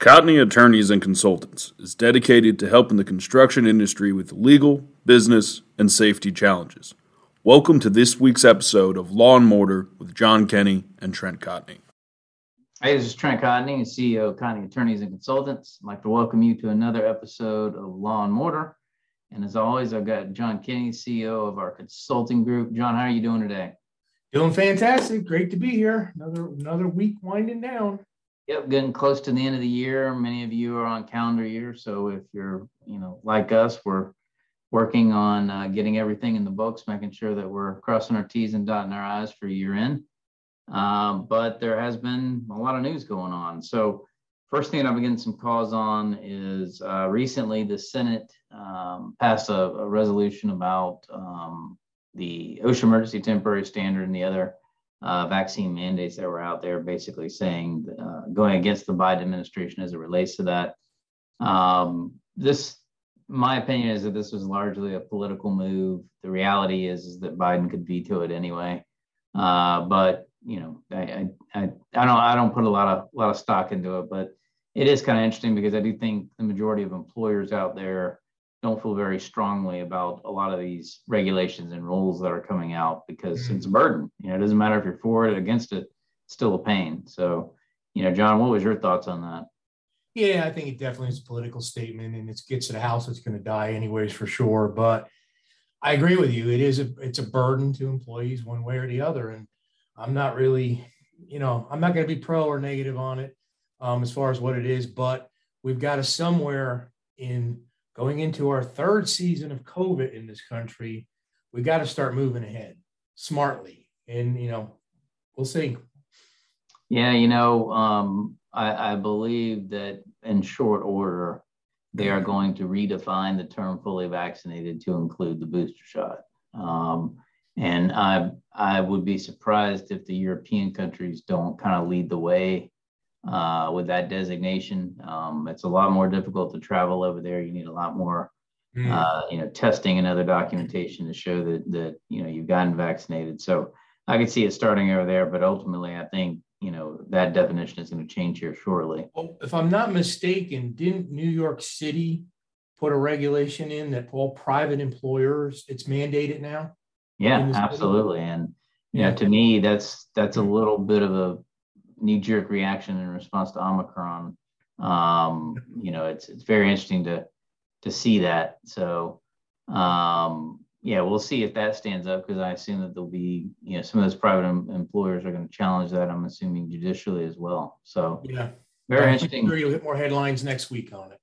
Cotney Attorneys and Consultants is dedicated to helping the construction industry with legal, business, and safety challenges. Welcome to this week's episode of Law and Mortar with John Kenny and Trent Cotney. Hey, this is Trent Cotney, CEO of Cotney Attorneys and Consultants. I'd like to welcome you to another episode of Law and Mortar. And as always, I've got John Kenny, CEO of our consulting group. John, how are you doing today? Doing fantastic. Great to be here. Another another week winding down. Yep, getting close to the end of the year. Many of you are on calendar year, so if you're, you know, like us, we're working on uh, getting everything in the books, making sure that we're crossing our T's and dotting our I's for year end. Um, but there has been a lot of news going on. So, first thing I've been getting some calls on is uh, recently the Senate um, passed a, a, resolution about um, the OSHA emergency temporary standard and the other uh, vaccine mandates that were out there, basically saying uh, going against the Biden administration as it relates to that. Um, this, my opinion, is that this was largely a political move. The reality is, is that Biden could veto it anyway. Uh, but you know, I, I, I don't, I don't put a lot of, lot of stock into it, but it is kind of interesting because I do think the majority of employers out there don't feel very strongly about a lot of these regulations and rules that are coming out because mm-hmm. it's a burden. You know, it doesn't matter if you're for it or against it, it's still a pain. So, you know, John, what was your thoughts on that? Yeah, I think it definitely is a political statement and it gets to the house, it's going to die anyways for sure. But I agree with you. It is a it's a burden to employees one way or the other. And I'm not really, you know, I'm not going to be pro or negative on it um, as far as what it is, but we've got to somewhere in going into our third season of COVID in this country, we got to start moving ahead smartly. And, you know, we'll see. Yeah, you know, um, I, I believe that in short order, they are going to redefine the term fully vaccinated to include the booster shot. Um, and I, I would be surprised if the European countries don't kind of lead the way uh, with that designation. Um, it's a lot more difficult to travel over there. You need a lot more, mm. uh, you know, testing and other documentation to show that that you know you've gotten vaccinated. So I could see it starting over there, but ultimately, I think you know that definition is going to change here shortly. Well, if I'm not mistaken, didn't New York City put a regulation in that all private employers it's mandated now? Yeah, absolutely, and you know, to me, that's that's a little bit of a knee jerk reaction in response to Omicron. Um, you know, it's it's very interesting to to see that. So um, yeah, we'll see if that stands up because I assume that there'll be you know some of those private em- employers are going to challenge that. I'm assuming judicially as well. So yeah, very I'm interesting. Sure, you'll get more headlines next week on it.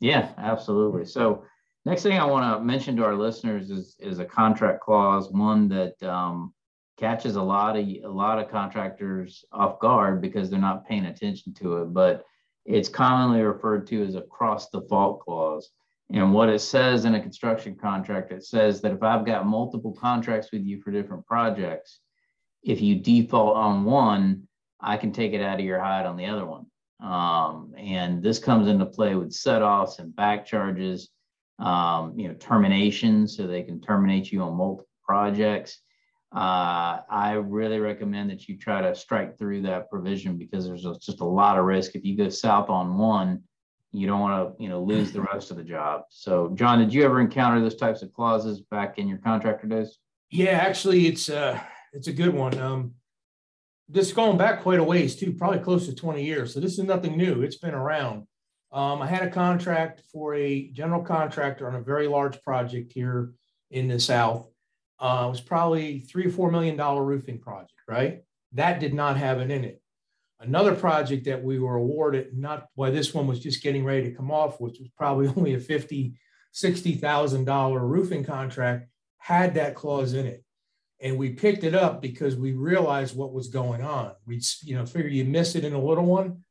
Yeah, absolutely. So next thing I want to mention to our listeners is is a contract clause, one that um, catches a lot of a lot of contractors off guard because they're not paying attention to it but it's commonly referred to as a cross default clause. And what it says in a construction contract it says that if i've got multiple contracts with you for different projects if you default on one i can take it out of your hide on the other one. Um, and this comes into play with set offs and back charges um, you know terminations so they can terminate you on multiple projects uh, I really recommend that you try to strike through that provision because there's a, just a lot of risk. If you go south on one, you don't want to, you know, lose the rest of the job. So, John, did you ever encounter those types of clauses back in your contractor days? Yeah, actually, it's uh, it's a good one. Um, this going back quite a ways too, probably close to 20 years. So this is nothing new. It's been around. Um, I had a contract for a general contractor on a very large project here in the South uh, was probably three or four million dollar roofing project, right? That did not have it in it. Another project that we were awarded, not why this one was just getting ready to come off, which was probably only a fifty, sixty thousand dollar roofing contract, had that clause in it. And we picked it up because we realized what was going on. We, you know, figure you miss it in a little one,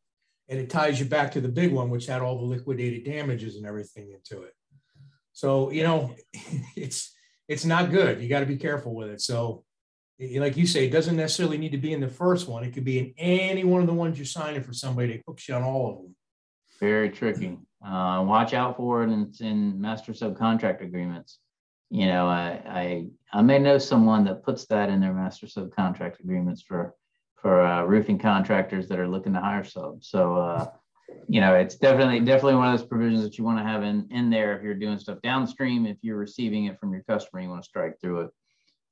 and it ties you back to the big one, which had all the liquidated damages and everything into it. So, you know, it's it's not good. You got to be careful with it. So, like you say, it doesn't necessarily need to be in the first one. It could be in any one of the ones you're signing for somebody that hook you on all of them. Very tricky. Uh, watch out for it in, in master subcontract agreements. You know, I, I I may know someone that puts that in their master subcontract agreements for for uh, roofing contractors that are looking to hire subs. So uh, you know, it's definitely definitely one of those provisions that you want to have in in there if you're doing stuff downstream. If you're receiving it from your customer, you want to strike through it.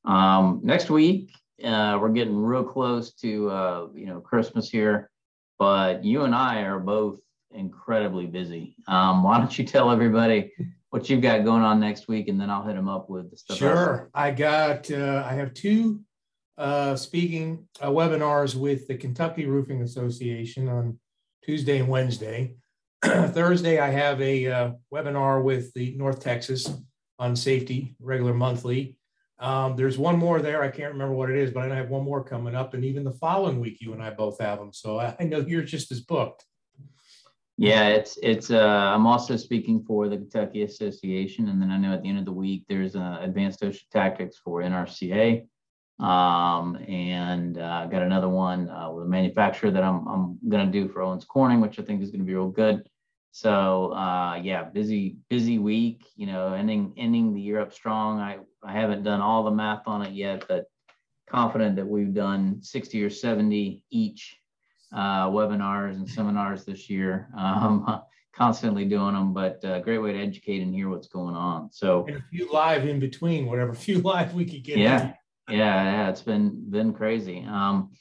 Um, next week, uh, we're getting real close to uh, you know Christmas here, but you and I are both incredibly busy. Um, why don't you tell everybody what you've got going on next week, and then I'll hit them up with the stuff. Sure, I got uh, I have two uh, speaking uh, webinars with the Kentucky Roofing Association on Tuesday and Wednesday. Thursday, I have a uh, webinar with the North Texas on safety, regular monthly. Um, there's one more there. I can't remember what it is, but I have one more coming up. And even the following week, you and I both have them. So I, I know you're just as booked. Yeah, it's it's. Uh, I'm also speaking for the Kentucky Association, and then I know at the end of the week there's uh, advanced OSHA tactics for NRCA, um, and uh, got another one uh, with a manufacturer that I'm I'm gonna do for Owens Corning, which I think is gonna be real good. So uh, yeah, busy busy week. You know, ending ending the year up strong. I I haven't done all the math on it yet, but confident that we've done 60 or 70 each uh, webinars and seminars this year. Um, constantly doing them, but a uh, great way to educate and hear what's going on. So and a few live in between, whatever few live we could get. Yeah, in. Yeah, yeah. It's been been crazy. Um,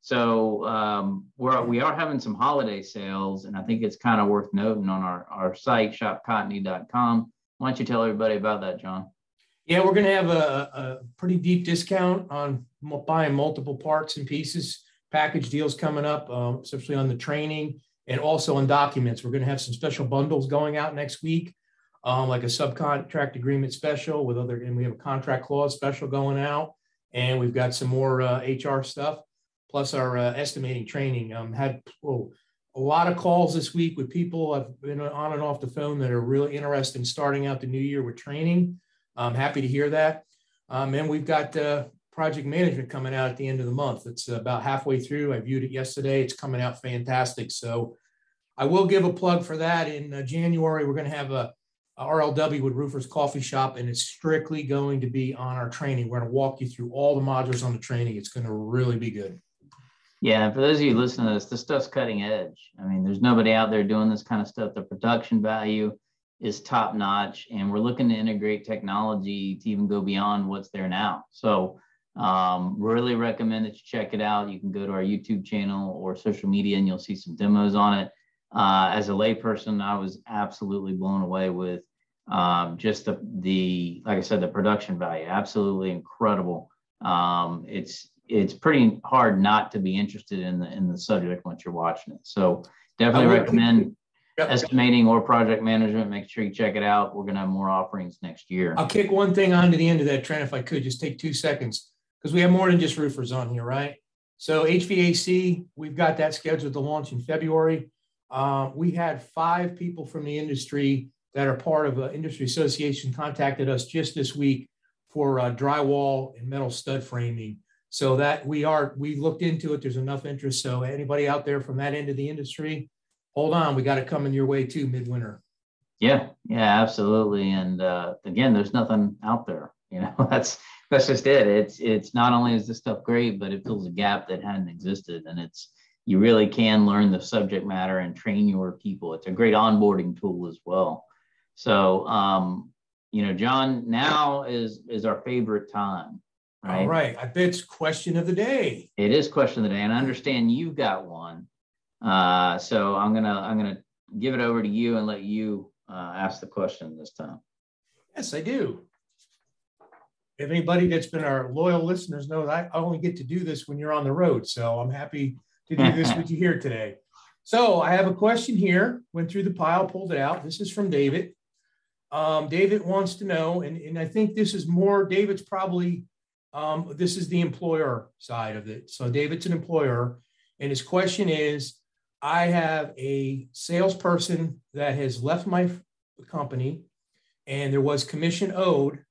so um, we're we are having some holiday sales, and I think it's kind of worth noting on our our site shopcotney.com. Why don't you tell everybody about that, John? Yeah, we're going to have a, a pretty deep discount on buying multiple parts and pieces package deals coming up, um, especially on the training and also on documents. We're going to have some special bundles going out next week, um, like a subcontract agreement special with other, and we have a contract clause special going out, and we've got some more uh, HR stuff, plus our uh, estimating training. Um, had oh, a lot of calls this week with people I've been on and off the phone that are really interested in starting out the new year with training. I'm happy to hear that. Um, and we've got uh, project management coming out at the end of the month. It's about halfway through. I viewed it yesterday. It's coming out fantastic. So I will give a plug for that. In uh, January, we're going to have a, a, RLW with Roofers Coffee Shop, and it's strictly going to be on our training. We're going to walk you through all the modules on the training. It's going to really be good. Yeah, and for those of you listening to this, this stuff's cutting edge. I mean, there's nobody out there doing this kind of stuff. The production value is top notch, and we're looking to integrate technology to even go beyond what's there now. So um, really recommend that you check it out. You can go to our YouTube channel or social media and you'll see some demos on it. Uh, as a layperson, I was absolutely blown away with um, just the, the, like I said, the production value, absolutely incredible. Um, it's, it's pretty hard not to be interested in the, in the subject once you're watching it. So definitely recommend Yep. estimating or project management. Make sure you check it out. We're going to have more offerings next year. I'll kick one thing on to the end of that, Trent, if I could just take two seconds because we have more than just roofers on here, right? So HVAC, we've got that scheduled to launch in February. Uh, we had five people from the industry that are part of an industry association contacted us just this week for uh, drywall and metal stud framing. So that we are, we looked into it. There's enough interest. So anybody out there from that end of the industry, hold on, we got it coming your way too midwinter. Yeah, yeah, absolutely. And uh, again, there's nothing out there. You know, that's that's just it. It's it's not only is this stuff great, but it fills a gap that hadn't existed, and it's you really can learn the subject matter and train your people. It's a great onboarding tool as well. So, um, you know, John, now is is our favorite time, right? All right. I bet it's question of the day. It is question of the day, and I understand you've got one. Uh, so I'm gonna I'm gonna give it over to you and let you uh, ask the question this time. Yes, I do if anybody that's been our loyal listeners know that I only get to do this when you're on the road. So I'm happy to do this with you here today. So I have a question here, went through the pile, pulled it out. This is from David. Um, David wants to know, and, and I think this is more, David's probably, um, this is the employer side of it. So David's an employer, and his question is, I have a salesperson that has left my company and there was commission owed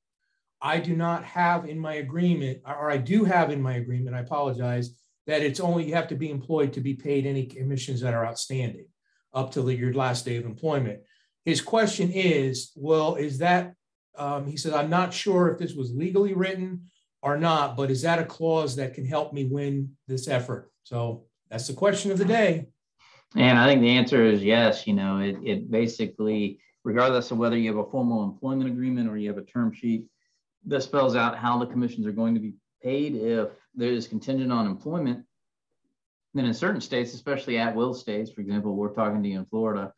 I do not have in my agreement, or I do have in my agreement, I apologize, that it's only you have to be employed to be paid any commissions that are outstanding up to your last day of employment. His question is, well, is that, um, he says, I'm not sure if this was legally written or not, but is that a clause that can help me win this effort? So that's the question of the day. And I think the answer is yes. You know, it, it basically, regardless of whether you have a formal employment agreement or you have a term sheet, that spells out how the commissions are going to be paid if there is contingent on employment. Then in certain states, especially at will states, for example, we're talking to you in Florida,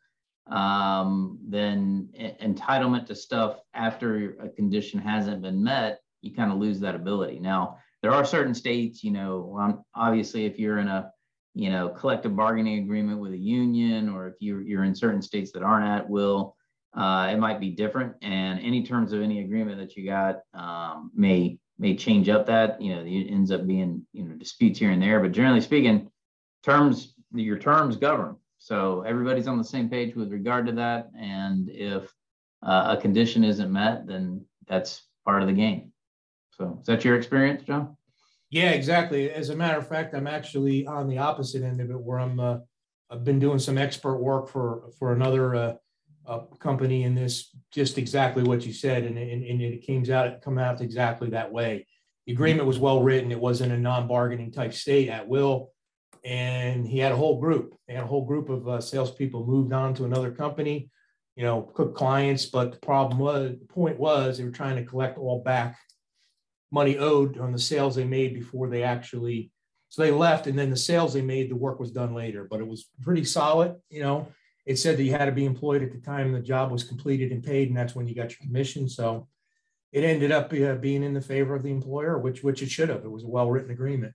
um, then entitlement to stuff after a condition hasn't been met, you kind of lose that ability. Now, there are certain states, you know, obviously if you're in a you know collective bargaining agreement with a union or if you're, you're in certain states that aren't at will uh, it might be different. And any terms of any agreement that you got um, may may change up that you know it ends up being you know disputes here and there. But generally speaking terms your terms govern so everybody's on the same page with regard to that and if uh, a condition isn't met then that's part of the game so is that your experience john yeah, exactly. As a matter of fact, I'm actually on the opposite end of it, where I'm. Uh, I've been doing some expert work for for another uh, uh, company in this, just exactly what you said, and, and, and it came out it come out exactly that way. The agreement was well written. It wasn't a non-bargaining type state at will, and he had a whole group. They had a whole group of uh, salespeople moved on to another company, you know, cook clients. But the problem was, the point was, they were trying to collect all back money owed on the sales they made before they actually so they left and then the sales they made the work was done later. But it was pretty solid you know. It said that you had to be employed at the time the job was completed and paid and that's when you got your commission. So it ended up uh, being in the favor of the employer which which it should have. It was a well written agreement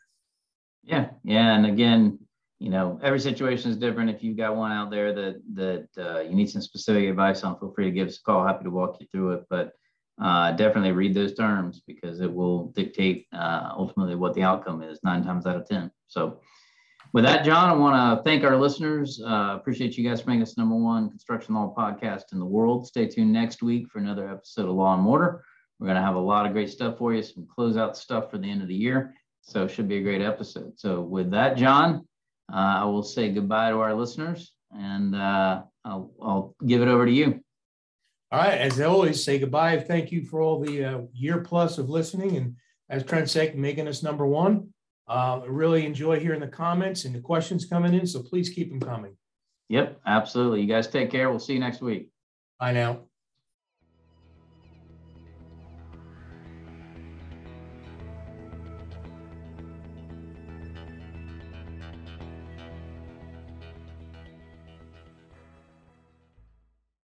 yeah yeah and again you know every situation is different if you've got one out there that that uh, you need some specific advice on feel free to give us a call happy to walk you through it but uh, definitely read those terms because it will dictate uh, ultimately what the outcome is nine times out of 10. So, with that, John, I want to thank our listeners. Uh, appreciate you guys for making us number one construction law podcast in the world. Stay tuned next week for another episode of Law and Mortar. We're going to have a lot of great stuff for you, some closeout stuff for the end of the year. So, it should be a great episode. So, with that, John, uh, I will say goodbye to our listeners and uh, I'll, I'll give it over to you. All right. As always, say goodbye. Thank you for all the uh, year plus of listening. And as Trent said, making us number one. Uh, really enjoy hearing the comments and the questions coming in. So please keep them coming. Yep, absolutely. You guys take care. We'll see you next week. Bye now.